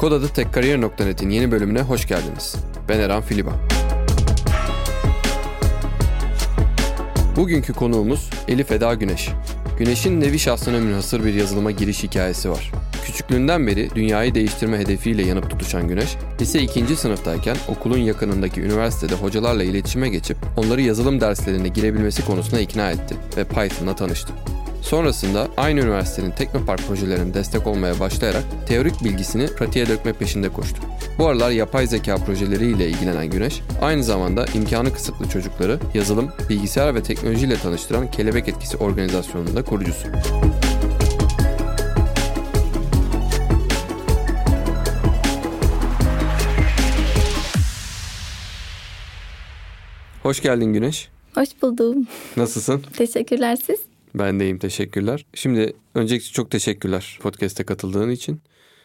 Kod tekkariyer.net'in yeni bölümüne hoş geldiniz. Ben Eren Filiba. Bugünkü konuğumuz Elif Eda Güneş. Güneş'in nevi şahsına münhasır bir yazılıma giriş hikayesi var. Küçüklüğünden beri dünyayı değiştirme hedefiyle yanıp tutuşan Güneş, lise 2. sınıftayken okulun yakınındaki üniversitede hocalarla iletişime geçip onları yazılım derslerine girebilmesi konusuna ikna etti ve Python'la tanıştı. Sonrasında aynı üniversitenin Teknopark projelerine destek olmaya başlayarak teorik bilgisini pratiğe dökme peşinde koştu. Bu aralar yapay zeka projeleriyle ilgilenen Güneş, aynı zamanda imkanı kısıtlı çocukları yazılım, bilgisayar ve teknolojiyle tanıştıran Kelebek Etkisi organizasyonunun da kurucusu. Hoş geldin Güneş. Hoş buldum. Nasılsın? Teşekkürler siz. Ben de iyiyim teşekkürler. Şimdi öncelikle çok teşekkürler podcast'e katıldığın için.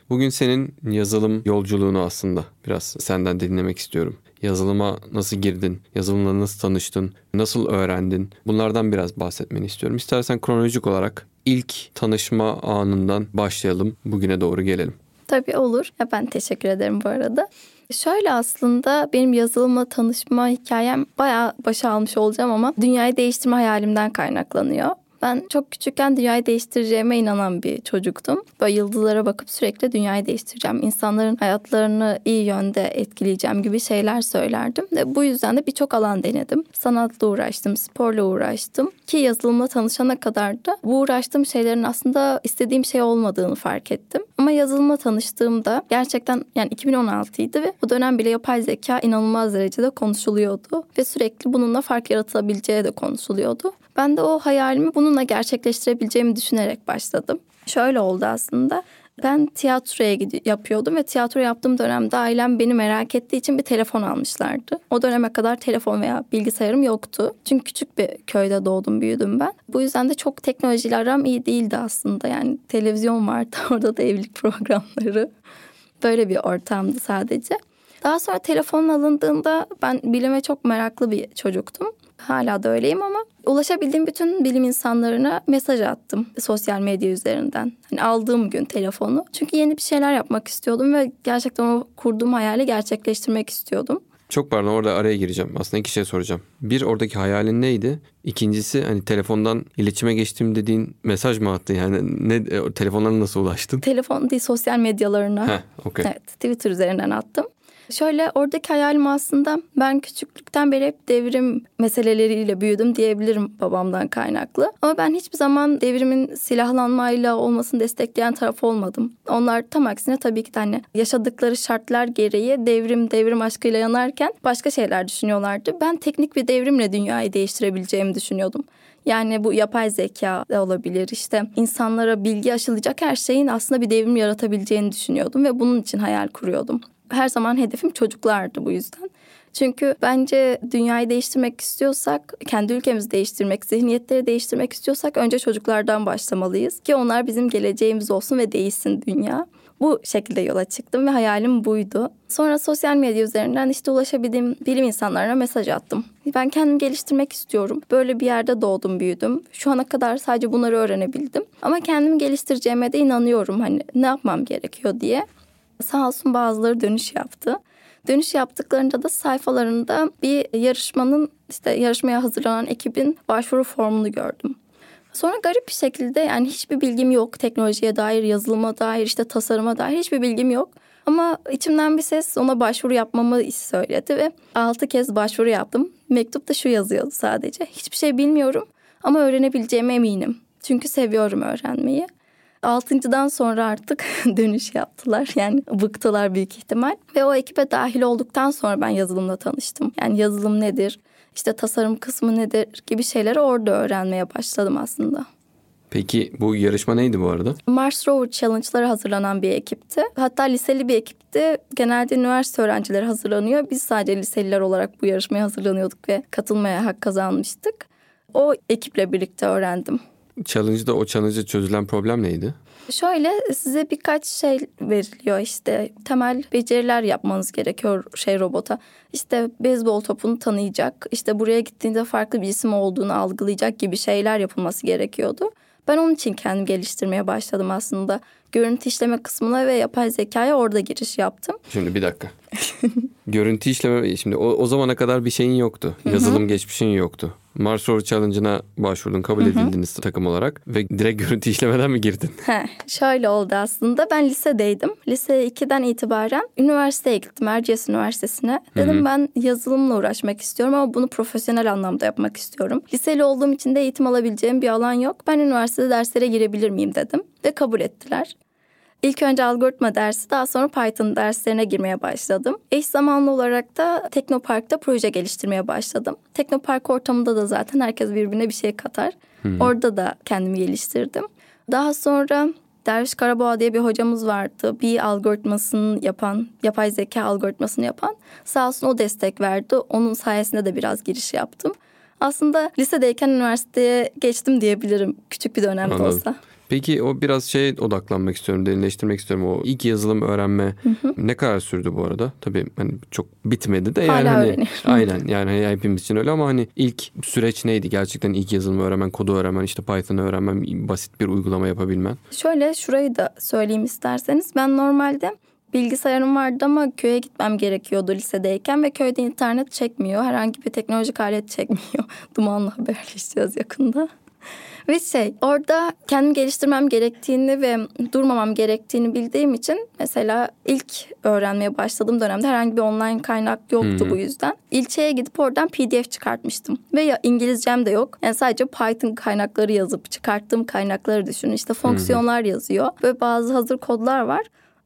Bugün senin yazılım yolculuğunu aslında biraz senden dinlemek istiyorum. Yazılıma nasıl girdin? Yazılımla nasıl tanıştın? Nasıl öğrendin? Bunlardan biraz bahsetmeni istiyorum. İstersen kronolojik olarak ilk tanışma anından başlayalım. Bugüne doğru gelelim. Tabii olur. Ya ben teşekkür ederim bu arada. Şöyle aslında benim yazılımla tanışma hikayem bayağı başa almış olacağım ama dünyayı değiştirme hayalimden kaynaklanıyor. Ben çok küçükken dünyayı değiştireceğime inanan bir çocuktum. Böyle yıldızlara bakıp sürekli dünyayı değiştireceğim. İnsanların hayatlarını iyi yönde etkileyeceğim gibi şeyler söylerdim. Ve bu yüzden de birçok alan denedim. Sanatla uğraştım, sporla uğraştım. Ki yazılımla tanışana kadar da bu uğraştığım şeylerin aslında istediğim şey olmadığını fark ettim. Ama yazılımla tanıştığımda gerçekten yani 2016'ydı ve bu dönem bile yapay zeka inanılmaz derecede konuşuluyordu. Ve sürekli bununla fark yaratılabileceği de konuşuluyordu. Ben de o hayalimi bununla gerçekleştirebileceğimi düşünerek başladım. Şöyle oldu aslında. Ben tiyatroya yapıyordum ve tiyatro yaptığım dönemde ailem beni merak ettiği için bir telefon almışlardı. O döneme kadar telefon veya bilgisayarım yoktu. Çünkü küçük bir köyde doğdum büyüdüm ben. Bu yüzden de çok teknolojiyle aram iyi değildi aslında. Yani televizyon vardı orada da evlilik programları. Böyle bir ortamdı sadece. Daha sonra telefon alındığında ben bilime çok meraklı bir çocuktum. Hala da öyleyim ama ulaşabildiğim bütün bilim insanlarına mesaj attım sosyal medya üzerinden. Hani aldığım gün telefonu. Çünkü yeni bir şeyler yapmak istiyordum ve gerçekten o kurduğum hayali gerçekleştirmek istiyordum. Çok pardon orada araya gireceğim. Aslında iki şey soracağım. Bir oradaki hayalin neydi? İkincisi hani telefondan iletişime geçtim dediğin mesaj mı attın? Yani ne e, telefonlara nasıl ulaştın? Telefon değil sosyal medyalarına. Heh, okay. Evet Twitter üzerinden attım. Şöyle oradaki hayalim aslında ben küçüklükten beri hep devrim meseleleriyle büyüdüm diyebilirim babamdan kaynaklı. Ama ben hiçbir zaman devrimin silahlanmayla olmasını destekleyen taraf olmadım. Onlar tam aksine tabii ki de hani yaşadıkları şartlar gereği devrim devrim aşkıyla yanarken başka şeyler düşünüyorlardı. Ben teknik bir devrimle dünyayı değiştirebileceğimi düşünüyordum. Yani bu yapay zeka da olabilir işte insanlara bilgi aşılayacak her şeyin aslında bir devrim yaratabileceğini düşünüyordum ve bunun için hayal kuruyordum her zaman hedefim çocuklardı bu yüzden. Çünkü bence dünyayı değiştirmek istiyorsak, kendi ülkemizi değiştirmek, zihniyetleri değiştirmek istiyorsak önce çocuklardan başlamalıyız. Ki onlar bizim geleceğimiz olsun ve değişsin dünya. Bu şekilde yola çıktım ve hayalim buydu. Sonra sosyal medya üzerinden işte ulaşabildiğim bilim insanlarına mesaj attım. Ben kendimi geliştirmek istiyorum. Böyle bir yerde doğdum, büyüdüm. Şu ana kadar sadece bunları öğrenebildim. Ama kendimi geliştireceğime de inanıyorum hani ne yapmam gerekiyor diye. Sağ olsun bazıları dönüş yaptı. Dönüş yaptıklarında da sayfalarında bir yarışmanın işte yarışmaya hazırlanan ekibin başvuru formunu gördüm. Sonra garip bir şekilde yani hiçbir bilgim yok teknolojiye dair, yazılıma dair, işte tasarıma dair hiçbir bilgim yok. Ama içimden bir ses ona başvuru yapmamı söyledi ve altı kez başvuru yaptım. Mektupta şu yazıyordu sadece. Hiçbir şey bilmiyorum ama öğrenebileceğime eminim. Çünkü seviyorum öğrenmeyi. Altıncıdan sonra artık dönüş yaptılar. Yani bıktılar büyük ihtimal. Ve o ekibe dahil olduktan sonra ben yazılımla tanıştım. Yani yazılım nedir, işte tasarım kısmı nedir gibi şeyleri orada öğrenmeye başladım aslında. Peki bu yarışma neydi bu arada? Mars Rover Challenge'lara hazırlanan bir ekipti. Hatta liseli bir ekipti. Genelde üniversite öğrencileri hazırlanıyor. Biz sadece liseliler olarak bu yarışmaya hazırlanıyorduk ve katılmaya hak kazanmıştık. O ekiple birlikte öğrendim. Challenge'da o challenge'da çözülen problem neydi? Şöyle size birkaç şey veriliyor işte temel beceriler yapmanız gerekiyor şey robota. İşte beyzbol topunu tanıyacak, işte buraya gittiğinde farklı bir isim olduğunu algılayacak gibi şeyler yapılması gerekiyordu. Ben onun için kendim geliştirmeye başladım aslında. Görüntü işleme kısmına ve yapay zekaya orada giriş yaptım. Şimdi bir dakika. görüntü işleme şimdi o, o zamana kadar bir şeyin yoktu. Yazılım geçmişin yoktu. Mars Rover Challenge'ına başvurdun, kabul edildiniz takım olarak ve direkt görüntü işlemeden mi girdin? He, şöyle oldu aslında. Ben lisedeydim. Lise 2'den itibaren üniversiteye gittim. Erciyes Üniversitesi'ne. Dedim Hı-hı. ben yazılımla uğraşmak istiyorum ama bunu profesyonel anlamda yapmak istiyorum. Liseli olduğum için de eğitim alabileceğim bir alan yok. Ben üniversitede derslere girebilir miyim dedim ve kabul ettiler. İlk önce algoritma dersi daha sonra Python derslerine girmeye başladım. Eş zamanlı olarak da Teknopark'ta proje geliştirmeye başladım. Teknopark ortamında da zaten herkes birbirine bir şey katar. Hmm. Orada da kendimi geliştirdim. Daha sonra Derviş Karaboğa diye bir hocamız vardı. Bir algoritmasını yapan, yapay zeka algoritmasını yapan. Sağ olsun o destek verdi. Onun sayesinde de biraz giriş yaptım. Aslında lisedeyken üniversiteye geçtim diyebilirim. Küçük bir dönemde Anladım. olsa. Peki o biraz şey odaklanmak istiyorum, derinleştirmek istiyorum. O ilk yazılım öğrenme hı hı. ne kadar sürdü bu arada? Tabii hani çok bitmedi de yani Hala hani aynen yani hani hepimiz için öyle ama hani ilk süreç neydi? Gerçekten ilk yazılımı öğrenmen, kodu öğrenmen, işte Python'ı öğrenmen, basit bir uygulama yapabilmen. Şöyle şurayı da söyleyeyim isterseniz. Ben normalde bilgisayarım vardı ama köye gitmem gerekiyordu lisedeyken ve köyde internet çekmiyor. Herhangi bir teknolojik alet çekmiyor. Dumanla haberleşeceğiz yakında. Ve şey orada kendimi geliştirmem gerektiğini ve durmamam gerektiğini bildiğim için mesela ilk öğrenmeye başladığım dönemde herhangi bir online kaynak yoktu hmm. bu yüzden. İlçeye gidip oradan PDF çıkartmıştım. Ve ya İngilizcem de yok. Yani sadece Python kaynakları yazıp çıkarttığım kaynakları düşünün. İşte fonksiyonlar hmm. yazıyor ve bazı hazır kodlar var.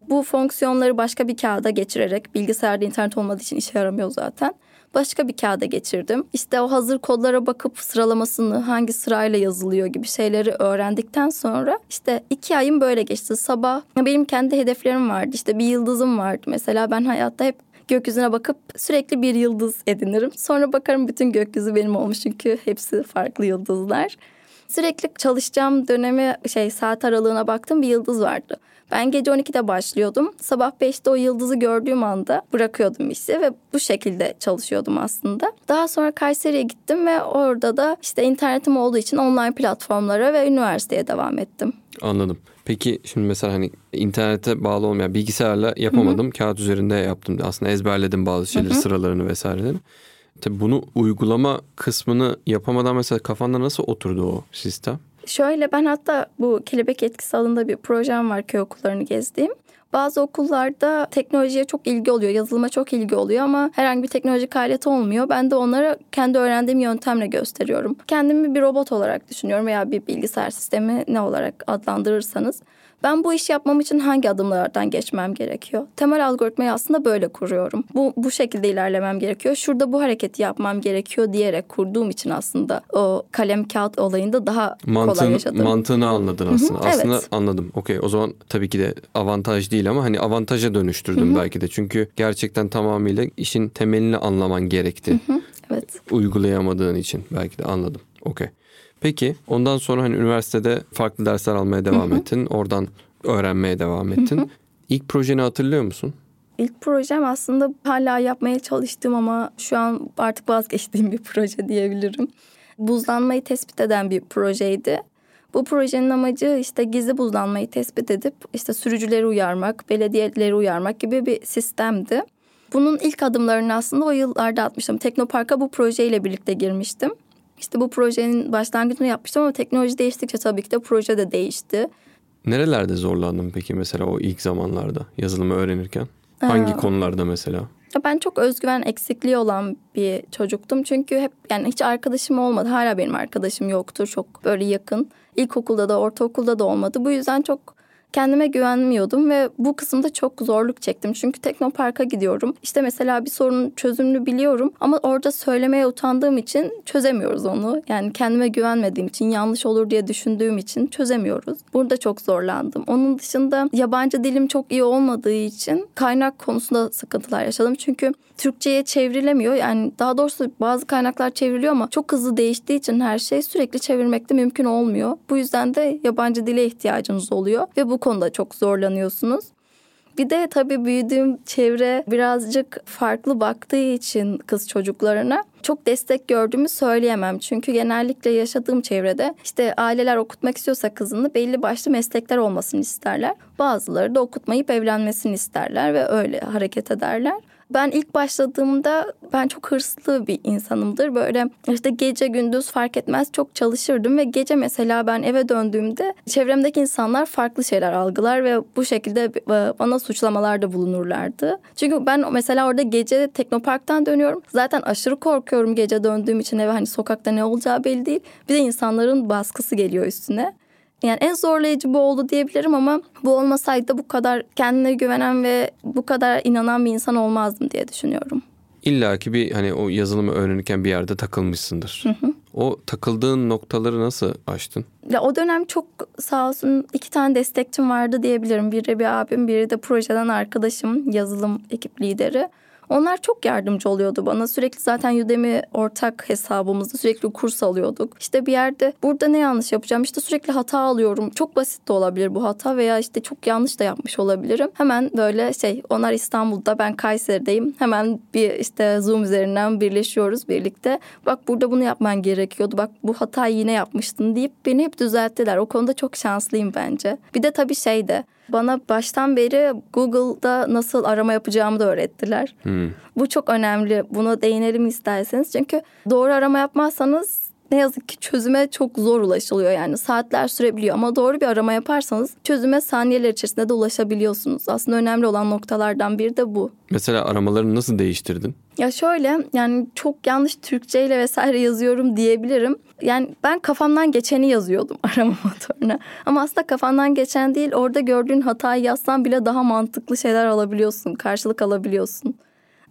Bu fonksiyonları başka bir kağıda geçirerek bilgisayarda internet olmadığı için işe yaramıyor zaten başka bir kağıda geçirdim. İşte o hazır kodlara bakıp sıralamasını hangi sırayla yazılıyor gibi şeyleri öğrendikten sonra işte iki ayım böyle geçti. Sabah benim kendi hedeflerim vardı. İşte bir yıldızım vardı. Mesela ben hayatta hep gökyüzüne bakıp sürekli bir yıldız edinirim. Sonra bakarım bütün gökyüzü benim olmuş çünkü hepsi farklı yıldızlar. Sürekli çalışacağım dönemi şey saat aralığına baktım bir yıldız vardı. Ben gece 12'de başlıyordum. Sabah 5'te o yıldızı gördüğüm anda bırakıyordum işi ve bu şekilde çalışıyordum aslında. Daha sonra Kayseri'ye gittim ve orada da işte internetim olduğu için online platformlara ve üniversiteye devam ettim. Anladım. Peki şimdi mesela hani internete bağlı olmayan bilgisayarla yapamadım. Hı-hı. Kağıt üzerinde yaptım. Aslında ezberledim bazı şeyleri, Hı-hı. sıralarını vesaireleri. Tabii bunu uygulama kısmını yapamadan mesela kafanda nasıl oturdu o sistem? Şöyle ben hatta bu kelebek etkisi alanında bir projem var köy okullarını gezdiğim. Bazı okullarda teknolojiye çok ilgi oluyor, yazılıma çok ilgi oluyor ama herhangi bir teknolojik alet olmuyor. Ben de onlara kendi öğrendiğim yöntemle gösteriyorum. Kendimi bir robot olarak düşünüyorum veya bir bilgisayar sistemi ne olarak adlandırırsanız. Ben bu işi yapmam için hangi adımlardan geçmem gerekiyor? Temel algoritmayı aslında böyle kuruyorum. Bu, bu şekilde ilerlemem gerekiyor. Şurada bu hareketi yapmam gerekiyor diyerek kurduğum için aslında o kalem kağıt olayında daha Mantığın, kolay yaşadım. Mantığını anladın aslında. Hı-hı, aslında evet. anladım. Okey o zaman tabii ki de avantaj değil ama hani avantaja dönüştürdüm Hı-hı. belki de. Çünkü gerçekten tamamıyla işin temelini anlaman gerekti. Hı-hı, evet. Uygulayamadığın için belki de anladım. Okey. Peki ondan sonra hani üniversitede farklı dersler almaya devam ettin. Oradan öğrenmeye devam ettin. İlk projeni hatırlıyor musun? İlk projem aslında hala yapmaya çalıştığım ama şu an artık vazgeçtiğim bir proje diyebilirim. Buzlanmayı tespit eden bir projeydi. Bu projenin amacı işte gizli buzlanmayı tespit edip işte sürücüleri uyarmak, belediyeleri uyarmak gibi bir sistemdi. Bunun ilk adımlarını aslında o yıllarda atmıştım. Teknopark'a bu projeyle birlikte girmiştim. İşte bu projenin başlangıcını yapmıştım ama teknoloji değiştikçe tabii ki de proje de değişti. Nerelerde zorlandın peki mesela o ilk zamanlarda yazılımı öğrenirken? Hangi Aa. konularda mesela? Ben çok özgüven eksikliği olan bir çocuktum. Çünkü hep yani hiç arkadaşım olmadı. Hala benim arkadaşım yoktur çok böyle yakın. İlkokulda da ortaokulda da olmadı. Bu yüzden çok kendime güvenmiyordum ve bu kısımda çok zorluk çektim. Çünkü Teknopark'a gidiyorum. İşte mesela bir sorunun çözümünü biliyorum ama orada söylemeye utandığım için çözemiyoruz onu. Yani kendime güvenmediğim için, yanlış olur diye düşündüğüm için çözemiyoruz. Burada çok zorlandım. Onun dışında yabancı dilim çok iyi olmadığı için kaynak konusunda sıkıntılar yaşadım. Çünkü Türkçe'ye çevrilemiyor. Yani daha doğrusu bazı kaynaklar çevriliyor ama çok hızlı değiştiği için her şey sürekli çevirmek de mümkün olmuyor. Bu yüzden de yabancı dile ihtiyacınız oluyor ve bu konuda çok zorlanıyorsunuz. Bir de tabii büyüdüğüm çevre birazcık farklı baktığı için kız çocuklarına çok destek gördüğümü söyleyemem. Çünkü genellikle yaşadığım çevrede işte aileler okutmak istiyorsa kızını belli başlı meslekler olmasını isterler. Bazıları da okutmayıp evlenmesini isterler ve öyle hareket ederler. Ben ilk başladığımda ben çok hırslı bir insanımdır. Böyle işte gece gündüz fark etmez çok çalışırdım ve gece mesela ben eve döndüğümde çevremdeki insanlar farklı şeyler algılar ve bu şekilde bana suçlamalarda bulunurlardı. Çünkü ben mesela orada gece Teknopark'tan dönüyorum. Zaten aşırı korkuyorum gece döndüğüm için eve hani sokakta ne olacağı belli değil. Bir de insanların baskısı geliyor üstüne. Yani en zorlayıcı bu oldu diyebilirim ama bu olmasaydı bu kadar kendine güvenen ve bu kadar inanan bir insan olmazdım diye düşünüyorum. İlla ki bir hani o yazılımı öğrenirken bir yerde takılmışsındır. Hı hı. O takıldığın noktaları nasıl aştın? Ya o dönem çok sağ olsun iki tane destekçim vardı diyebilirim. Biri bir abim, biri de projeden arkadaşım, yazılım ekip lideri. Onlar çok yardımcı oluyordu bana. Sürekli zaten Udemy ortak hesabımızda sürekli kurs alıyorduk. İşte bir yerde burada ne yanlış yapacağım? İşte sürekli hata alıyorum. Çok basit de olabilir bu hata veya işte çok yanlış da yapmış olabilirim. Hemen böyle şey onlar İstanbul'da ben Kayseri'deyim. Hemen bir işte Zoom üzerinden birleşiyoruz birlikte. Bak burada bunu yapman gerekiyordu. Bak bu hatayı yine yapmıştın deyip beni hep düzelttiler. O konuda çok şanslıyım bence. Bir de tabii şey de bana baştan beri Google'da nasıl arama yapacağımı da öğrettiler. Hmm. Bu çok önemli. Buna değinelim isterseniz. Çünkü doğru arama yapmazsanız ne yazık ki çözüme çok zor ulaşılıyor yani saatler sürebiliyor ama doğru bir arama yaparsanız çözüme saniyeler içerisinde de ulaşabiliyorsunuz. Aslında önemli olan noktalardan biri de bu. Mesela aramalarını nasıl değiştirdin? Ya şöyle yani çok yanlış Türkçe ile vesaire yazıyorum diyebilirim. Yani ben kafamdan geçeni yazıyordum arama motoruna. Ama aslında kafandan geçen değil orada gördüğün hatayı yazsan bile daha mantıklı şeyler alabiliyorsun. Karşılık alabiliyorsun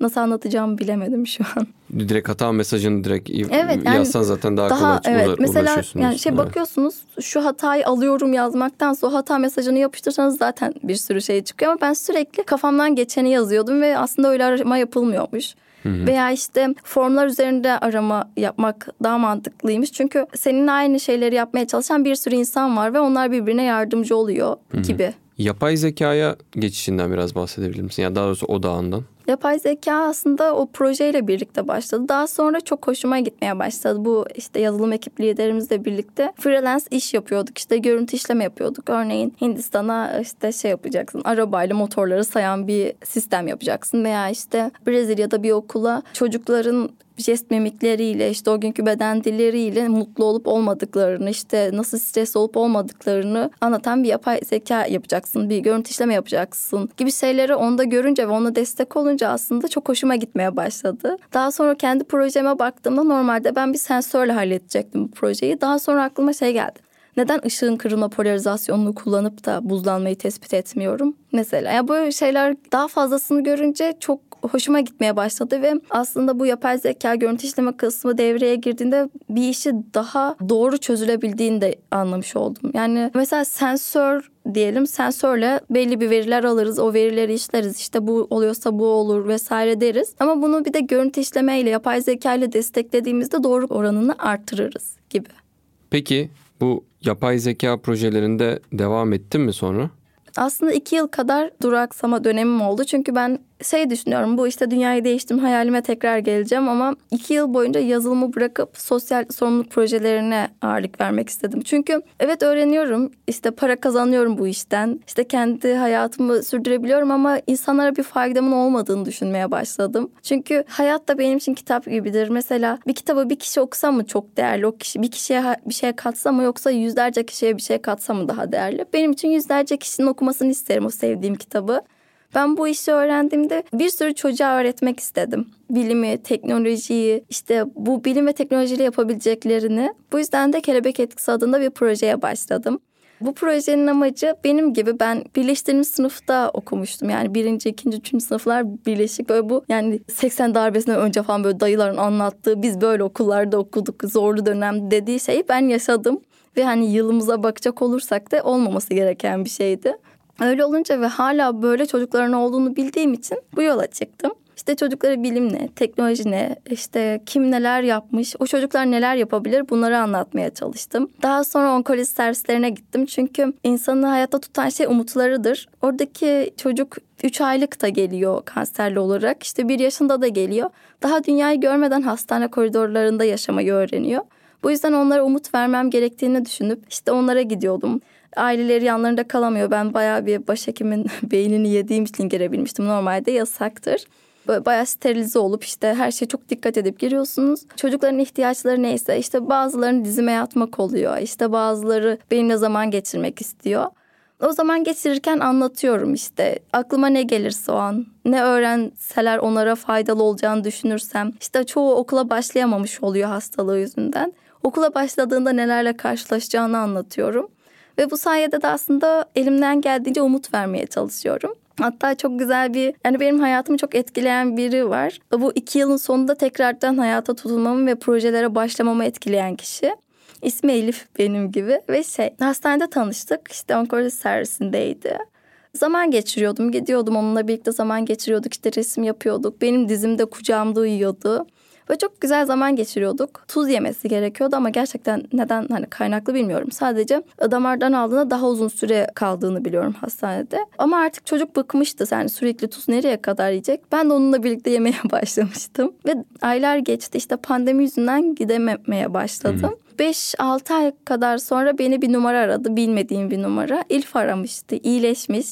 nasıl anlatacağımı bilemedim şu an. Direkt hata mesajını direkt evet, yani yazsan zaten daha, daha kolay evet, mesela yani şey bakıyorsunuz şu hatayı alıyorum yazmaktan sonra hata mesajını yapıştırsanız zaten bir sürü şey çıkıyor ama ben sürekli kafamdan geçeni yazıyordum ve aslında öyle arama yapılmıyormuş. Hı-hı. Veya işte formlar üzerinde arama yapmak daha mantıklıymış. Çünkü seninle aynı şeyleri yapmaya çalışan bir sürü insan var ve onlar birbirine yardımcı oluyor Hı-hı. gibi. Yapay zekaya geçişinden biraz bahsedebilir misin? Ya yani daha doğrusu odağından. Yapay zeka aslında o projeyle birlikte başladı. Daha sonra çok hoşuma gitmeye başladı. Bu işte yazılım ekip liderimizle birlikte freelance iş yapıyorduk. İşte görüntü işleme yapıyorduk. Örneğin Hindistan'a işte şey yapacaksın. Arabayla motorları sayan bir sistem yapacaksın. Veya işte Brezilya'da bir okula çocukların jest mimikleriyle işte o günkü beden dilleriyle mutlu olup olmadıklarını işte nasıl stres olup olmadıklarını anlatan bir yapay zeka yapacaksın. Bir görüntü işleme yapacaksın gibi şeyleri onda görünce ve ona destek olunca aslında çok hoşuma gitmeye başladı. Daha sonra kendi projeme baktığımda normalde ben bir sensörle halledecektim bu projeyi. Daha sonra aklıma şey geldi neden ışığın kırılma polarizasyonunu kullanıp da buzlanmayı tespit etmiyorum? Mesela ya böyle şeyler daha fazlasını görünce çok hoşuma gitmeye başladı ve aslında bu yapay zeka görüntü işleme kısmı devreye girdiğinde bir işi daha doğru çözülebildiğini de anlamış oldum. Yani mesela sensör diyelim sensörle belli bir veriler alırız o verileri işleriz işte bu oluyorsa bu olur vesaire deriz ama bunu bir de görüntü işleme ile yapay zeka ile desteklediğimizde doğru oranını arttırırız gibi. Peki bu yapay zeka projelerinde devam ettin mi sonra? Aslında iki yıl kadar duraksama dönemim oldu. Çünkü ben şey düşünüyorum bu işte dünyayı değiştim hayalime tekrar geleceğim ama iki yıl boyunca yazılımı bırakıp sosyal sorumluluk projelerine ağırlık vermek istedim. Çünkü evet öğreniyorum işte para kazanıyorum bu işten işte kendi hayatımı sürdürebiliyorum ama insanlara bir faydamın olmadığını düşünmeye başladım. Çünkü hayat da benim için kitap gibidir. Mesela bir kitabı bir kişi okusa mı çok değerli o kişi bir kişiye bir şey katsa mı yoksa yüzlerce kişiye bir şey katsa mı daha değerli? Benim için yüzlerce kişinin okumasını isterim o sevdiğim kitabı. Ben bu işi öğrendiğimde bir sürü çocuğa öğretmek istedim. Bilimi, teknolojiyi, işte bu bilim ve teknolojiyle yapabileceklerini. Bu yüzden de Kelebek Etkisi adında bir projeye başladım. Bu projenin amacı benim gibi ben birleştirilmiş sınıfta okumuştum. Yani birinci, ikinci, üçüncü sınıflar birleşik. Böyle bu yani 80 darbesinden önce falan böyle dayıların anlattığı biz böyle okullarda okuduk zorlu dönem dediği şeyi ben yaşadım. Ve hani yılımıza bakacak olursak da olmaması gereken bir şeydi. Öyle olunca ve hala böyle çocukların olduğunu bildiğim için bu yola çıktım. İşte çocuklara bilim ne, teknoloji ne, işte kim neler yapmış, o çocuklar neler yapabilir bunları anlatmaya çalıştım. Daha sonra onkoloji servislerine gittim. Çünkü insanı hayatta tutan şey umutlarıdır. Oradaki çocuk 3 aylık da geliyor kanserli olarak. İşte 1 yaşında da geliyor. Daha dünyayı görmeden hastane koridorlarında yaşamayı öğreniyor. Bu yüzden onlara umut vermem gerektiğini düşünüp işte onlara gidiyordum. Aileleri yanlarında kalamıyor. Ben bayağı bir başhekimin beynini yediğim için girebilmiştim. Normalde yasaktır. Böyle bayağı sterilize olup işte her şeye çok dikkat edip giriyorsunuz. Çocukların ihtiyaçları neyse işte bazılarını dizime yatmak oluyor. İşte bazıları benimle zaman geçirmek istiyor. O zaman geçirirken anlatıyorum işte aklıma ne gelirse o an ne öğrenseler onlara faydalı olacağını düşünürsem işte çoğu okula başlayamamış oluyor hastalığı yüzünden. Okula başladığında nelerle karşılaşacağını anlatıyorum. Ve bu sayede de aslında elimden geldiğince umut vermeye çalışıyorum. Hatta çok güzel bir yani benim hayatımı çok etkileyen biri var. Bu iki yılın sonunda tekrardan hayata tutulmamı ve projelere başlamamı etkileyen kişi. İsmi Elif benim gibi ve şey hastanede tanıştık işte onkoloji servisindeydi. Zaman geçiriyordum gidiyordum onunla birlikte zaman geçiriyorduk işte resim yapıyorduk. Benim dizimde kucağımda uyuyordu. Ve çok güzel zaman geçiriyorduk. Tuz yemesi gerekiyordu ama gerçekten neden hani kaynaklı bilmiyorum. Sadece damardan aldığında daha uzun süre kaldığını biliyorum hastanede. Ama artık çocuk bıkmıştı. Yani sürekli tuz nereye kadar yiyecek? Ben de onunla birlikte yemeye başlamıştım. Ve aylar geçti. işte pandemi yüzünden gidememeye başladım. Hı. 5-6 ay kadar sonra beni bir numara aradı. Bilmediğim bir numara. İlf aramıştı. iyileşmiş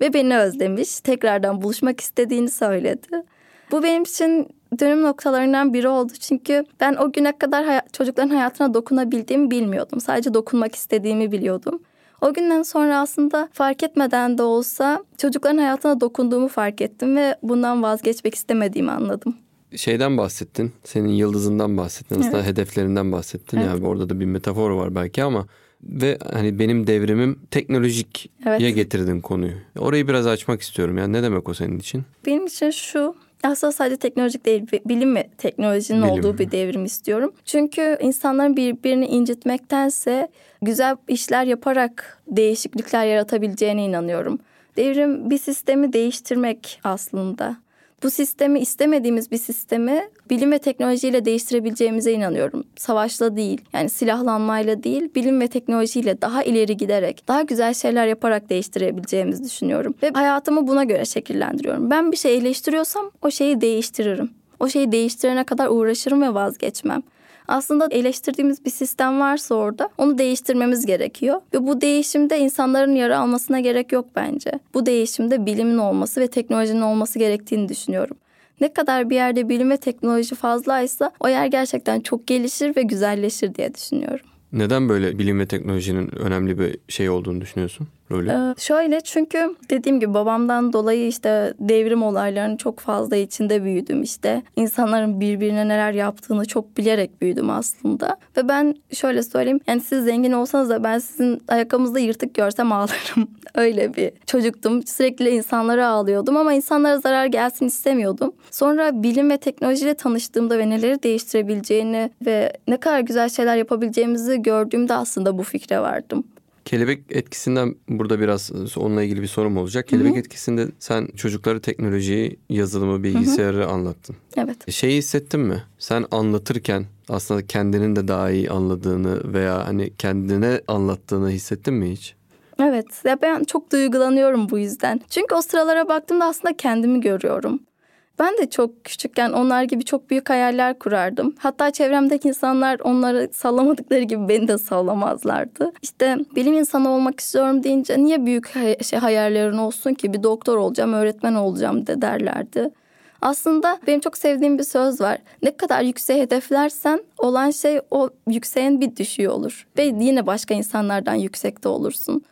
ve beni özlemiş. Tekrardan buluşmak istediğini söyledi. Bu benim için dönüm noktalarından biri oldu. Çünkü ben o güne kadar hay- çocukların hayatına dokunabildiğimi bilmiyordum. Sadece dokunmak istediğimi biliyordum. O günden sonra aslında fark etmeden de olsa çocukların hayatına dokunduğumu fark ettim ve bundan vazgeçmek istemediğimi anladım. Şeyden bahsettin, senin yıldızından bahsettin, aslında evet. hedeflerinden bahsettin. Evet. Yani orada da bir metafor var belki ama ve hani benim devrimim teknolojik evet. getirdin konuyu. Orayı biraz açmak istiyorum. Yani ne demek o senin için? Benim için şu aslında sadece teknolojik değil, bilim ve teknolojinin bilim. olduğu bir devrim istiyorum. Çünkü insanların birbirini incitmektense güzel işler yaparak değişiklikler yaratabileceğine inanıyorum. Devrim bir sistemi değiştirmek aslında bu sistemi istemediğimiz bir sistemi bilim ve teknolojiyle değiştirebileceğimize inanıyorum. Savaşla değil yani silahlanmayla değil bilim ve teknolojiyle daha ileri giderek daha güzel şeyler yaparak değiştirebileceğimizi düşünüyorum. Ve hayatımı buna göre şekillendiriyorum. Ben bir şey eleştiriyorsam o şeyi değiştiririm. O şeyi değiştirene kadar uğraşırım ve vazgeçmem. Aslında eleştirdiğimiz bir sistem varsa orada onu değiştirmemiz gerekiyor. Ve bu değişimde insanların yara almasına gerek yok bence. Bu değişimde bilimin olması ve teknolojinin olması gerektiğini düşünüyorum. Ne kadar bir yerde bilim ve teknoloji fazlaysa o yer gerçekten çok gelişir ve güzelleşir diye düşünüyorum. Neden böyle bilim ve teknolojinin önemli bir şey olduğunu düşünüyorsun? Rolü? Ee, şöyle çünkü dediğim gibi babamdan dolayı işte devrim olaylarının çok fazla içinde büyüdüm işte. İnsanların birbirine neler yaptığını çok bilerek büyüdüm aslında. Ve ben şöyle söyleyeyim yani siz zengin olsanız da ben sizin ayakkabınızda yırtık görsem ağlarım. Öyle bir çocuktum. Sürekli insanlara ağlıyordum ama insanlara zarar gelsin istemiyordum. Sonra bilim ve teknolojiyle tanıştığımda ve neleri değiştirebileceğini ve ne kadar güzel şeyler yapabileceğimizi gördüğümde aslında bu fikre vardım. Kelebek etkisinden burada biraz onunla ilgili bir sorum olacak. Kelebek Hı-hı. etkisinde sen çocukları teknolojiyi, yazılımı, bilgisayarı Hı-hı. anlattın. Evet. Şeyi hissettin mi? Sen anlatırken aslında kendinin de daha iyi anladığını veya hani kendine anlattığını hissettin mi hiç? Evet ya ben çok duygulanıyorum bu yüzden. Çünkü o sıralara baktığımda aslında kendimi görüyorum. Ben de çok küçükken onlar gibi çok büyük hayaller kurardım. Hatta çevremdeki insanlar onları sallamadıkları gibi beni de sallamazlardı. İşte bilim insanı olmak istiyorum deyince niye büyük hay- şey hayallerin olsun ki bir doktor olacağım, öğretmen olacağım de derlerdi. Aslında benim çok sevdiğim bir söz var. Ne kadar yüksek hedeflersen olan şey o yükseğin bir düşüğü olur. Ve yine başka insanlardan yüksekte olursun.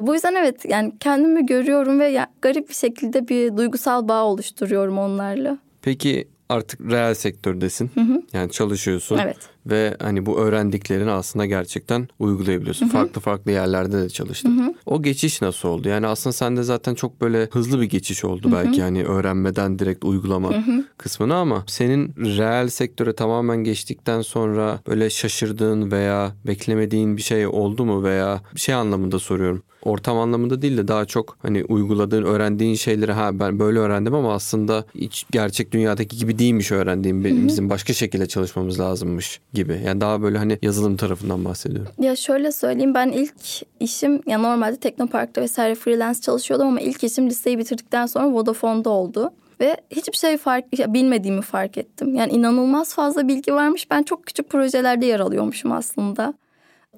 Bu yüzden evet yani kendimi görüyorum ve garip bir şekilde bir duygusal bağ oluşturuyorum onlarla. Peki artık reel sektördesin. Hı hı. Yani çalışıyorsun. Evet. Ve hani bu öğrendiklerini aslında gerçekten uygulayabiliyorsun. Hı hı. Farklı farklı yerlerde de çalıştın. Hı hı. O geçiş nasıl oldu? Yani aslında sende zaten çok böyle hızlı bir geçiş oldu hı hı. belki hani öğrenmeden direkt uygulama hı hı. kısmını ama senin reel sektöre tamamen geçtikten sonra böyle şaşırdığın veya beklemediğin bir şey oldu mu veya bir şey anlamında soruyorum ortam anlamında değil de daha çok hani uyguladığın, öğrendiğin şeyleri ha ben böyle öğrendim ama aslında hiç gerçek dünyadaki gibi değilmiş öğrendiğim. Bizim başka şekilde çalışmamız lazımmış gibi. Yani daha böyle hani yazılım tarafından bahsediyorum. Ya şöyle söyleyeyim ben ilk işim ya normalde Teknopark'ta vesaire freelance çalışıyordum ama ilk işim liseyi bitirdikten sonra Vodafone'da oldu. Ve hiçbir şey fark bilmediğimi fark ettim. Yani inanılmaz fazla bilgi varmış. Ben çok küçük projelerde yer alıyormuşum aslında.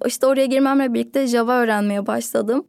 İşte oraya girmemle birlikte Java öğrenmeye başladım.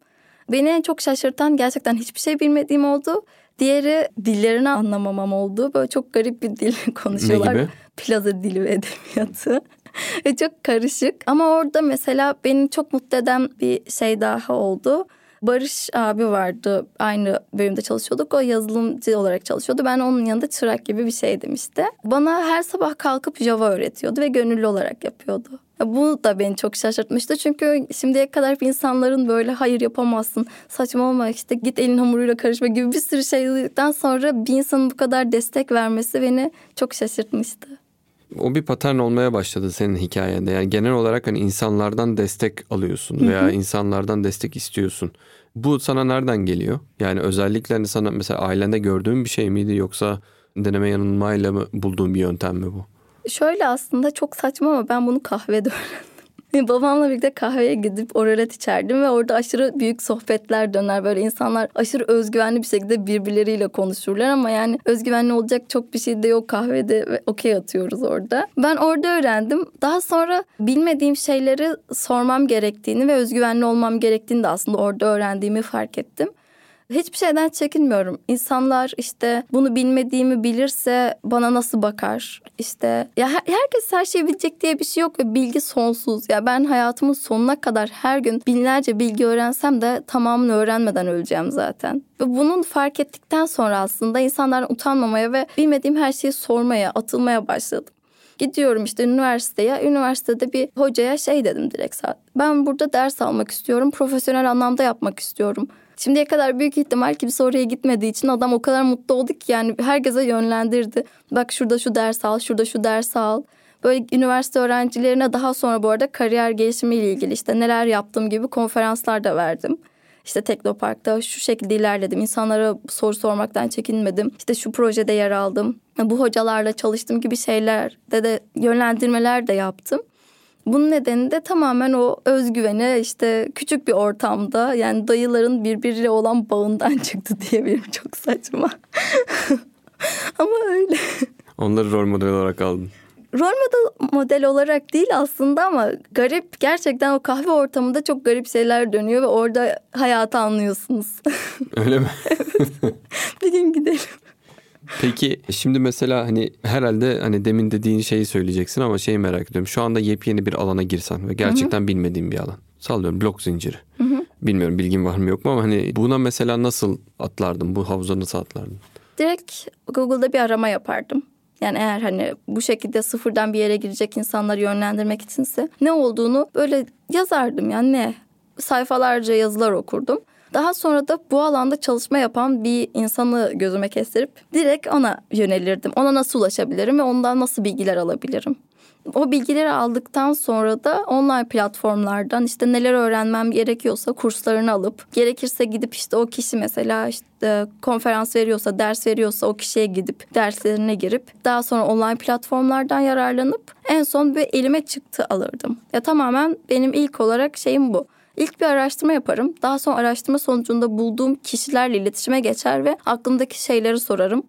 Beni en çok şaşırtan gerçekten hiçbir şey bilmediğim oldu. Diğeri dillerini anlamamam oldu. Böyle çok garip bir dil konuşuyorlar. Ne gibi? Plaza dili ve edebiyatı. çok karışık. Ama orada mesela beni çok mutlu eden bir şey daha oldu. Barış abi vardı. Aynı bölümde çalışıyorduk. O yazılımcı olarak çalışıyordu. Ben onun yanında çırak gibi bir şey demişti. Bana her sabah kalkıp Java öğretiyordu ve gönüllü olarak yapıyordu. Bu da beni çok şaşırtmıştı. Çünkü şimdiye kadar insanların böyle hayır yapamazsın, saçmalama işte git elin hamuruyla karışma gibi bir sürü şey duyduktan sonra bir insanın bu kadar destek vermesi beni çok şaşırtmıştı. O bir patern olmaya başladı senin hikayende. Yani genel olarak hani insanlardan destek alıyorsun veya hı hı. insanlardan destek istiyorsun. Bu sana nereden geliyor? Yani özellikle hani sana mesela ailende gördüğün bir şey miydi yoksa deneme yanılmayla mı bulduğun bir yöntem mi bu? Şöyle aslında çok saçma ama ben bunu kahvede öğrendim. Babamla birlikte kahveye gidip oralet içerdim ve orada aşırı büyük sohbetler döner. Böyle insanlar aşırı özgüvenli bir şekilde birbirleriyle konuşurlar ama yani özgüvenli olacak çok bir şey de yok kahvede ve okey atıyoruz orada. Ben orada öğrendim. Daha sonra bilmediğim şeyleri sormam gerektiğini ve özgüvenli olmam gerektiğini de aslında orada öğrendiğimi fark ettim. Hiçbir şeyden çekinmiyorum. İnsanlar işte bunu bilmediğimi bilirse bana nasıl bakar? İşte ya herkes her şeyi bilecek diye bir şey yok ve bilgi sonsuz. Ya ben hayatımın sonuna kadar her gün binlerce bilgi öğrensem de tamamını öğrenmeden öleceğim zaten. Ve bunun fark ettikten sonra aslında insanlar utanmamaya ve bilmediğim her şeyi sormaya, atılmaya başladım. Gidiyorum işte üniversiteye. Üniversitede bir hocaya şey dedim direkt. Ben burada ders almak istiyorum. Profesyonel anlamda yapmak istiyorum. Şimdiye kadar büyük ihtimal kimse oraya gitmediği için adam o kadar mutlu oldu ki yani herkese yönlendirdi. Bak şurada şu ders al, şurada şu ders al. Böyle üniversite öğrencilerine daha sonra bu arada kariyer gelişimiyle ilgili işte neler yaptığım gibi konferanslar da verdim. İşte Teknopark'ta şu şekilde ilerledim. İnsanlara soru sormaktan çekinmedim. İşte şu projede yer aldım. Bu hocalarla çalıştığım gibi şeylerde de yönlendirmeler de yaptım. Bunun nedeni de tamamen o özgüvene işte küçük bir ortamda yani dayıların birbiriyle olan bağından çıktı diyebilirim. Çok saçma. Ama öyle. Onları rol model olarak aldın. Rol model, model olarak değil aslında ama garip gerçekten o kahve ortamında çok garip şeyler dönüyor ve orada hayatı anlıyorsunuz. Öyle mi? evet. Bir gün gidelim. Peki şimdi mesela hani herhalde hani demin dediğin şeyi söyleyeceksin ama şeyi merak ediyorum. Şu anda yepyeni bir alana girsen ve gerçekten Hı-hı. bilmediğin bir alan. Sallıyorum blok zinciri. Hı-hı. Bilmiyorum bilgin var mı yok mu ama hani buna mesela nasıl atlardın? Bu havuza nasıl atlardın? Direkt Google'da bir arama yapardım. Yani eğer hani bu şekilde sıfırdan bir yere girecek insanları yönlendirmek içinse ne olduğunu böyle yazardım yani ne? Sayfalarca yazılar okurdum. Daha sonra da bu alanda çalışma yapan bir insanı gözüme kestirip direkt ona yönelirdim. Ona nasıl ulaşabilirim ve ondan nasıl bilgiler alabilirim? O bilgileri aldıktan sonra da online platformlardan işte neler öğrenmem gerekiyorsa kurslarını alıp gerekirse gidip işte o kişi mesela işte konferans veriyorsa, ders veriyorsa o kişiye gidip derslerine girip daha sonra online platformlardan yararlanıp en son bir elime çıktı alırdım. Ya tamamen benim ilk olarak şeyim bu. İlk bir araştırma yaparım. Daha sonra araştırma sonucunda bulduğum kişilerle iletişime geçer ve aklımdaki şeyleri sorarım.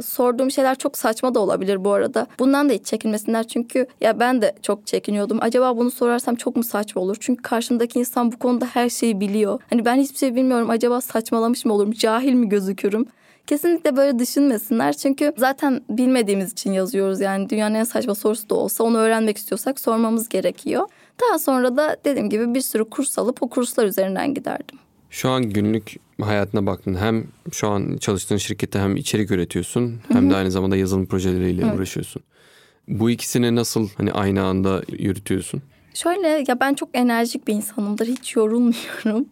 Sorduğum şeyler çok saçma da olabilir bu arada. Bundan da hiç çekinmesinler çünkü ya ben de çok çekiniyordum. Acaba bunu sorarsam çok mu saçma olur? Çünkü karşımdaki insan bu konuda her şeyi biliyor. Hani ben hiçbir şey bilmiyorum. Acaba saçmalamış mı olurum? Cahil mi gözükürüm? Kesinlikle böyle düşünmesinler. Çünkü zaten bilmediğimiz için yazıyoruz. Yani dünyanın en saçma sorusu da olsa onu öğrenmek istiyorsak sormamız gerekiyor. Daha sonra da dediğim gibi bir sürü kurs alıp o kurslar üzerinden giderdim. Şu an günlük hayatına baktın hem şu an çalıştığın şirkette hem içerik üretiyorsun hem de aynı zamanda yazılım projeleriyle evet. uğraşıyorsun. Bu ikisini nasıl hani aynı anda yürütüyorsun? Şöyle ya ben çok enerjik bir insanımdır. Hiç yorulmuyorum.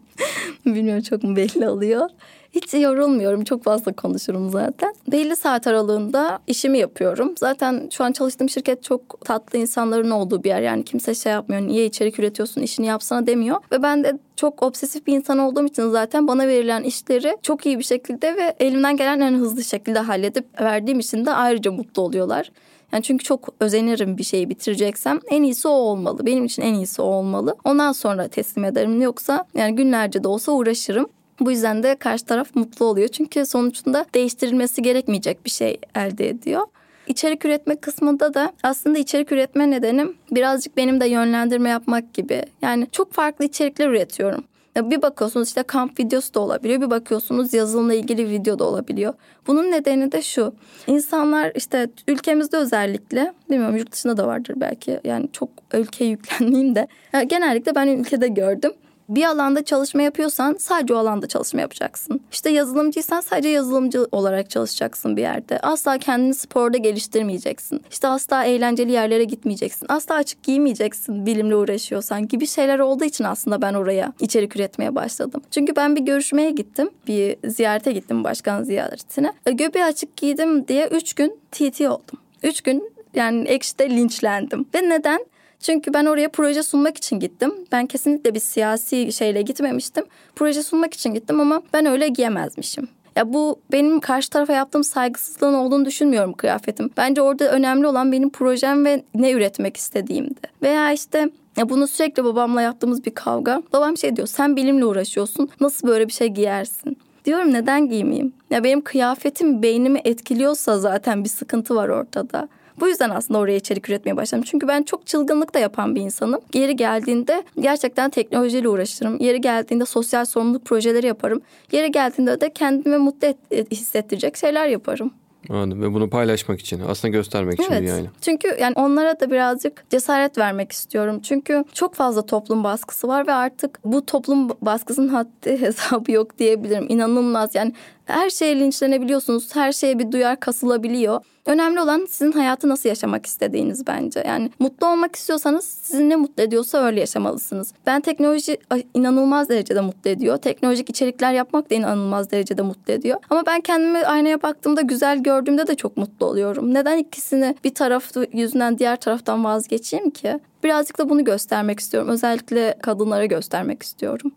Bilmiyorum çok mu belli oluyor. Hiç yorulmuyorum. Çok fazla konuşurum zaten. Belli saat aralığında işimi yapıyorum. Zaten şu an çalıştığım şirket çok tatlı insanların olduğu bir yer. Yani kimse şey yapmıyor. Niye içerik üretiyorsun işini yapsana demiyor. Ve ben de çok obsesif bir insan olduğum için zaten bana verilen işleri çok iyi bir şekilde ve elimden gelen en hızlı şekilde halledip verdiğim için de ayrıca mutlu oluyorlar. Yani çünkü çok özenirim bir şeyi bitireceksem en iyisi o olmalı. Benim için en iyisi o olmalı. Ondan sonra teslim ederim. Yoksa yani günlerce de olsa uğraşırım. Bu yüzden de karşı taraf mutlu oluyor. Çünkü sonuçta değiştirilmesi gerekmeyecek bir şey elde ediyor. İçerik üretme kısmında da aslında içerik üretme nedenim birazcık benim de yönlendirme yapmak gibi. Yani çok farklı içerikler üretiyorum. Bir bakıyorsunuz işte kamp videosu da olabiliyor. Bir bakıyorsunuz yazılımla ilgili video da olabiliyor. Bunun nedeni de şu. İnsanlar işte ülkemizde özellikle bilmiyorum yurt dışında da vardır belki. Yani çok ülkeye yüklenmeyeyim de. Yani genellikle ben ülkede gördüm bir alanda çalışma yapıyorsan sadece o alanda çalışma yapacaksın. İşte yazılımcıysan sadece yazılımcı olarak çalışacaksın bir yerde. Asla kendini sporda geliştirmeyeceksin. İşte asla eğlenceli yerlere gitmeyeceksin. Asla açık giymeyeceksin bilimle uğraşıyorsan gibi şeyler olduğu için aslında ben oraya içerik üretmeye başladım. Çünkü ben bir görüşmeye gittim. Bir ziyarete gittim başkan ziyaretine. E, göbeği açık giydim diye üç gün TT oldum. Üç gün yani ekşide linçlendim. Ve neden? Çünkü ben oraya proje sunmak için gittim. Ben kesinlikle bir siyasi şeyle gitmemiştim. Proje sunmak için gittim ama ben öyle giyemezmişim. Ya bu benim karşı tarafa yaptığım saygısızlığın olduğunu düşünmüyorum kıyafetim. Bence orada önemli olan benim projem ve ne üretmek istediğimdi. Veya işte ya bunu sürekli babamla yaptığımız bir kavga. Babam şey diyor sen bilimle uğraşıyorsun nasıl böyle bir şey giyersin? Diyorum neden giymeyeyim? Ya benim kıyafetim beynimi etkiliyorsa zaten bir sıkıntı var ortada. Bu yüzden aslında oraya içerik üretmeye başladım. Çünkü ben çok çılgınlık da yapan bir insanım. Yeri geldiğinde gerçekten teknolojiyle uğraşırım. Yeri geldiğinde sosyal sorumluluk projeleri yaparım. Yeri geldiğinde de kendimi mutlu et, hissettirecek şeyler yaparım. Anladım ve bunu paylaşmak için aslında göstermek evet. için yani. Çünkü yani onlara da birazcık cesaret vermek istiyorum. Çünkü çok fazla toplum baskısı var ve artık bu toplum baskısının haddi hesabı yok diyebilirim. İnanılmaz yani her şeye linçlenebiliyorsunuz. Her şeye bir duyar kasılabiliyor. Önemli olan sizin hayatı nasıl yaşamak istediğiniz bence. Yani mutlu olmak istiyorsanız sizi ne mutlu ediyorsa öyle yaşamalısınız. Ben teknoloji inanılmaz derecede mutlu ediyor. Teknolojik içerikler yapmak da inanılmaz derecede mutlu ediyor. Ama ben kendimi aynaya baktığımda güzel gördüğümde de çok mutlu oluyorum. Neden ikisini bir taraf yüzünden diğer taraftan vazgeçeyim ki? Birazcık da bunu göstermek istiyorum. Özellikle kadınlara göstermek istiyorum.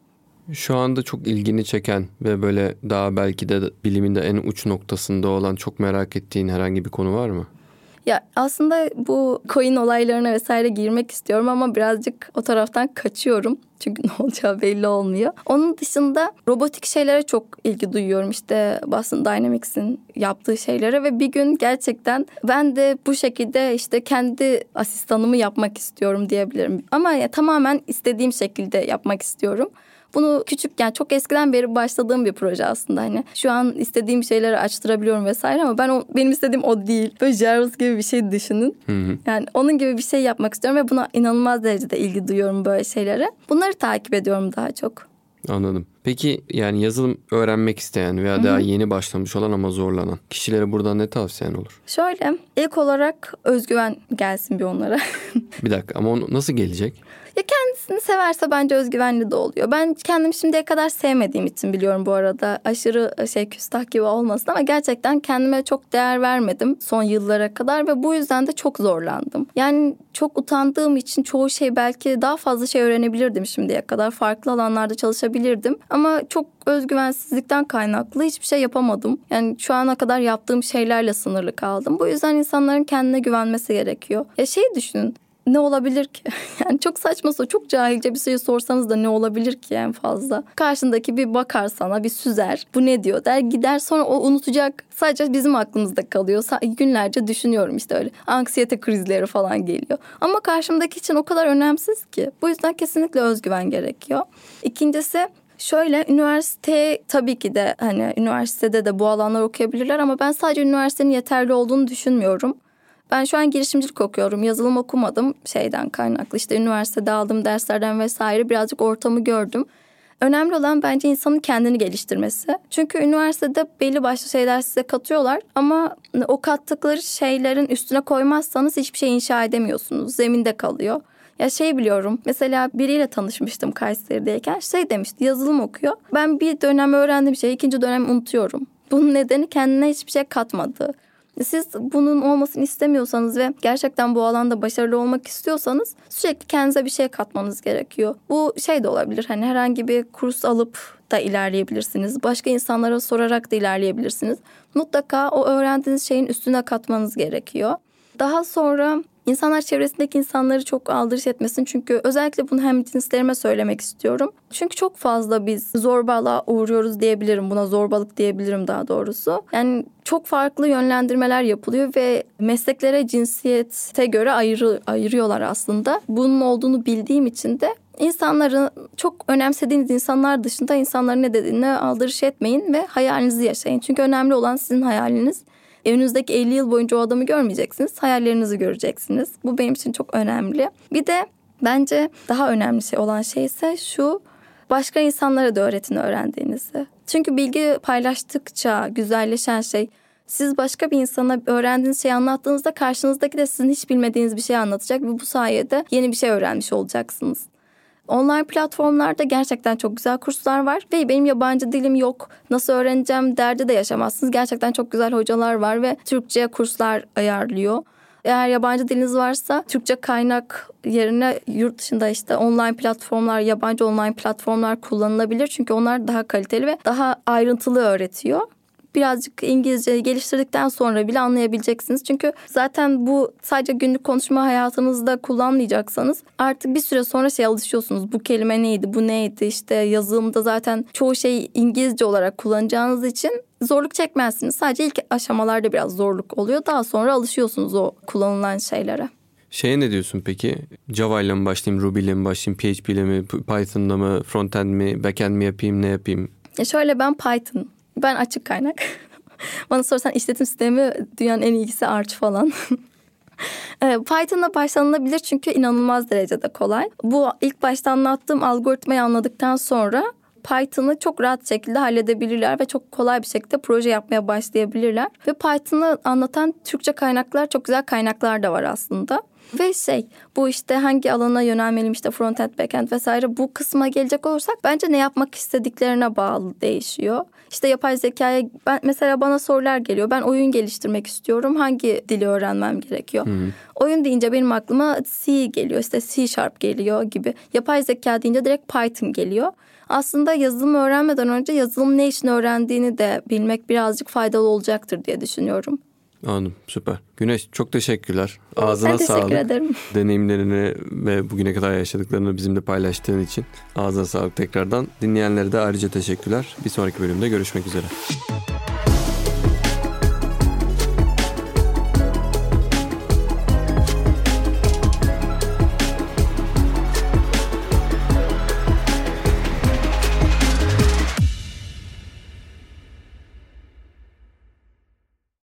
Şu anda çok ilgini çeken ve böyle daha belki de biliminde en uç noktasında olan çok merak ettiğin herhangi bir konu var mı? Ya aslında bu coin olaylarına vesaire girmek istiyorum ama birazcık o taraftan kaçıyorum. Çünkü ne olacağı belli olmuyor. Onun dışında robotik şeylere çok ilgi duyuyorum. İşte Boston Dynamics'in yaptığı şeylere ve bir gün gerçekten ben de bu şekilde işte kendi asistanımı yapmak istiyorum diyebilirim. Ama ya, tamamen istediğim şekilde yapmak istiyorum. Bunu küçükken çok eskiden beri başladığım bir proje aslında hani. Şu an istediğim şeyleri açtırabiliyorum vesaire ama ben o, benim istediğim o değil. Böyle Jarvis gibi bir şey düşünün. Hı hı. Yani onun gibi bir şey yapmak istiyorum ve buna inanılmaz derecede ilgi duyuyorum böyle şeylere. Bunları takip ediyorum daha çok. Anladım. Peki yani yazılım öğrenmek isteyen veya daha yeni başlamış olan ama zorlanan kişilere buradan ne tavsiyen olur? Şöyle ilk olarak özgüven gelsin bir onlara. bir dakika ama onu nasıl gelecek? Ya kendisini severse bence özgüvenli de oluyor. Ben kendimi şimdiye kadar sevmediğim için biliyorum bu arada. Aşırı şey küstah gibi olmasın ama gerçekten kendime çok değer vermedim son yıllara kadar ve bu yüzden de çok zorlandım. Yani çok utandığım için çoğu şey belki daha fazla şey öğrenebilirdim şimdiye kadar. Farklı alanlarda çalışabilirdim ama çok özgüvensizlikten kaynaklı hiçbir şey yapamadım. Yani şu ana kadar yaptığım şeylerle sınırlı kaldım. Bu yüzden insanların kendine güvenmesi gerekiyor. Ya şey düşünün ne olabilir ki? Yani çok saçma çok cahilce bir şey sorsanız da ne olabilir ki en fazla? Karşındaki bir bakar sana bir süzer. Bu ne diyor der gider sonra o unutacak. Sadece bizim aklımızda kalıyor. Günlerce düşünüyorum işte öyle. Anksiyete krizleri falan geliyor. Ama karşımdaki için o kadar önemsiz ki. Bu yüzden kesinlikle özgüven gerekiyor. İkincisi Şöyle üniversite tabii ki de hani üniversitede de bu alanlar okuyabilirler ama ben sadece üniversitenin yeterli olduğunu düşünmüyorum. Ben şu an girişimcilik okuyorum. Yazılım okumadım şeyden kaynaklı. İşte üniversitede aldığım derslerden vesaire birazcık ortamı gördüm. Önemli olan bence insanın kendini geliştirmesi. Çünkü üniversitede belli başlı şeyler size katıyorlar ama o kattıkları şeylerin üstüne koymazsanız hiçbir şey inşa edemiyorsunuz. Zeminde kalıyor. Ya şey biliyorum mesela biriyle tanışmıştım Kayseri'deyken şey demişti yazılım okuyor. Ben bir dönem öğrendiğim şeyi ikinci dönem unutuyorum. Bunun nedeni kendine hiçbir şey katmadı. Siz bunun olmasını istemiyorsanız ve gerçekten bu alanda başarılı olmak istiyorsanız sürekli kendinize bir şey katmanız gerekiyor. Bu şey de olabilir hani herhangi bir kurs alıp da ilerleyebilirsiniz. Başka insanlara sorarak da ilerleyebilirsiniz. Mutlaka o öğrendiğiniz şeyin üstüne katmanız gerekiyor. Daha sonra İnsanlar çevresindeki insanları çok aldırış etmesin. Çünkü özellikle bunu hem cinslerime söylemek istiyorum. Çünkü çok fazla biz zorbalığa uğruyoruz diyebilirim. Buna zorbalık diyebilirim daha doğrusu. Yani çok farklı yönlendirmeler yapılıyor ve mesleklere cinsiyete göre ayrı, ayırıyorlar aslında. Bunun olduğunu bildiğim için de İnsanların çok önemsediğiniz insanlar dışında insanların ne dediğine aldırış etmeyin ve hayalinizi yaşayın. Çünkü önemli olan sizin hayaliniz. Önünüzdeki 50 yıl boyunca o adamı görmeyeceksiniz. Hayallerinizi göreceksiniz. Bu benim için çok önemli. Bir de bence daha önemli şey olan şey ise şu başka insanlara da öğretin öğrendiğinizi. Çünkü bilgi paylaştıkça güzelleşen şey siz başka bir insana öğrendiğiniz şeyi anlattığınızda karşınızdaki de sizin hiç bilmediğiniz bir şey anlatacak ve bu sayede yeni bir şey öğrenmiş olacaksınız. Online platformlarda gerçekten çok güzel kurslar var ve benim yabancı dilim yok. Nasıl öğreneceğim derdi de yaşamazsınız. Gerçekten çok güzel hocalar var ve Türkçe kurslar ayarlıyor. Eğer yabancı diliniz varsa Türkçe kaynak yerine yurt dışında işte online platformlar, yabancı online platformlar kullanılabilir. Çünkü onlar daha kaliteli ve daha ayrıntılı öğretiyor birazcık İngilizce geliştirdikten sonra bile anlayabileceksiniz. Çünkü zaten bu sadece günlük konuşma hayatınızda kullanmayacaksanız artık bir süre sonra şey alışıyorsunuz. Bu kelime neydi, bu neydi işte yazılımda zaten çoğu şey İngilizce olarak kullanacağınız için zorluk çekmezsiniz. Sadece ilk aşamalarda biraz zorluk oluyor. Daha sonra alışıyorsunuz o kullanılan şeylere. Şeye ne diyorsun peki? Java ile mi başlayayım, Ruby ile mi başlayayım, PHP ile mi, Python'da mı, frontend mi, backend mi yapayım, ne yapayım? Ya şöyle ben Python ben açık kaynak. Bana sorsan işletim sistemi dünyanın en iyisi Arch falan. Python'la başlanılabilir çünkü inanılmaz derecede kolay. Bu ilk başta anlattığım algoritmayı anladıktan sonra Python'ı çok rahat şekilde halledebilirler ve çok kolay bir şekilde proje yapmaya başlayabilirler. Ve Python'ı anlatan Türkçe kaynaklar çok güzel kaynaklar da var aslında. Ve şey bu işte hangi alana yönelmeliyim işte frontend, backend vesaire bu kısma gelecek olursak bence ne yapmak istediklerine bağlı değişiyor. İşte yapay zekaya ben mesela bana sorular geliyor. Ben oyun geliştirmek istiyorum. Hangi dili öğrenmem gerekiyor? Hı-hı. Oyun deyince benim aklıma C geliyor. işte C Sharp geliyor gibi. Yapay zeka deyince direkt Python geliyor. Aslında yazılım öğrenmeden önce yazılım ne için öğrendiğini de bilmek birazcık faydalı olacaktır diye düşünüyorum. Anladım süper. Güneş çok teşekkürler. Ağzına ben teşekkür sağlık. ederim. Deneyimlerini ve bugüne kadar yaşadıklarını bizimle paylaştığın için ağzına sağlık tekrardan. Dinleyenlere de ayrıca teşekkürler. Bir sonraki bölümde görüşmek üzere.